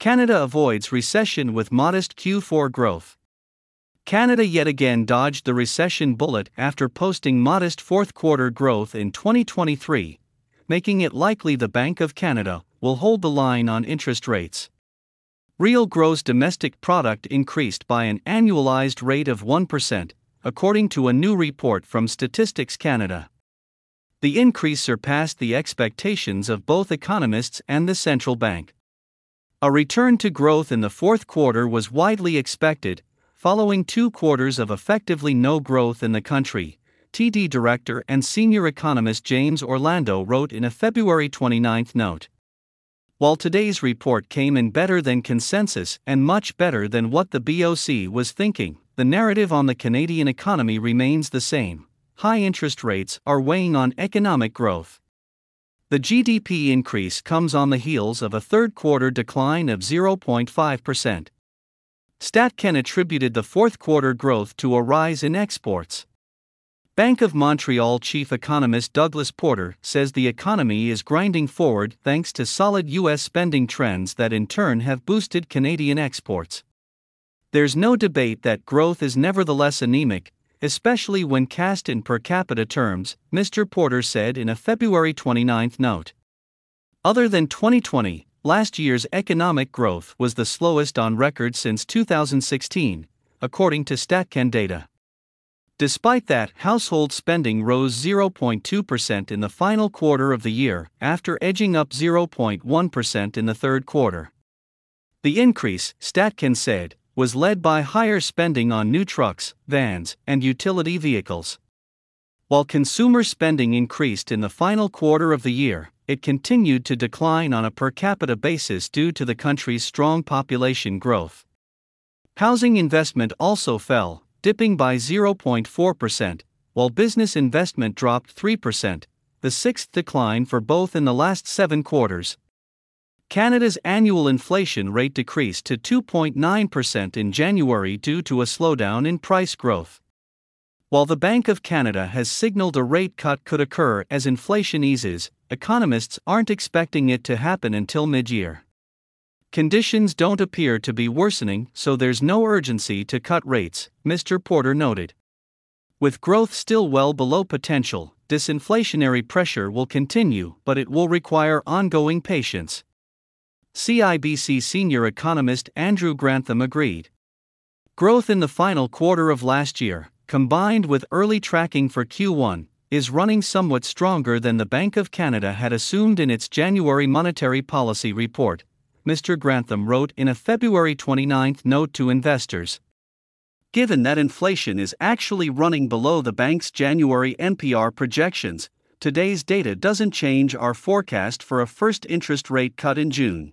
Canada avoids recession with modest Q4 growth. Canada yet again dodged the recession bullet after posting modest fourth quarter growth in 2023, making it likely the Bank of Canada will hold the line on interest rates. Real gross domestic product increased by an annualized rate of 1%, according to a new report from Statistics Canada. The increase surpassed the expectations of both economists and the central bank. A return to growth in the fourth quarter was widely expected, Following two quarters of effectively no growth in the country, TD Director and Senior Economist James Orlando wrote in a February 29 note. While today's report came in better than consensus and much better than what the BOC was thinking, the narrative on the Canadian economy remains the same. High interest rates are weighing on economic growth. The GDP increase comes on the heels of a third quarter decline of 0.5%. StatCan attributed the fourth quarter growth to a rise in exports. Bank of Montreal chief economist Douglas Porter says the economy is grinding forward thanks to solid U.S. spending trends that in turn have boosted Canadian exports. There's no debate that growth is nevertheless anemic, especially when cast in per capita terms, Mr. Porter said in a February 29 note. Other than 2020, last year's economic growth was the slowest on record since 2016, according to StatCan data. Despite that, household spending rose 0.2% in the final quarter of the year, after edging up 0.1% in the third quarter. The increase, StatCan said, was led by higher spending on new trucks, vans, and utility vehicles. While consumer spending increased in the final quarter of the year, it continued to decline on a per capita basis due to the country's strong population growth. Housing investment also fell, dipping by 0.4%, while business investment dropped 3%, the sixth decline for both in the last seven quarters. Canada's annual inflation rate decreased to 2.9% in January due to a slowdown in price growth. While the Bank of Canada has signaled a rate cut could occur as inflation eases, economists aren't expecting it to happen until mid year. Conditions don't appear to be worsening, so there's no urgency to cut rates, Mr. Porter noted. With growth still well below potential, disinflationary pressure will continue, but it will require ongoing patience. CIBC senior economist Andrew Grantham agreed. Growth in the final quarter of last year, combined with early tracking for Q1, is running somewhat stronger than the Bank of Canada had assumed in its January monetary policy report, Mr. Grantham wrote in a February 29 note to investors. Given that inflation is actually running below the bank's January MPR projections, today's data doesn't change our forecast for a first interest rate cut in June.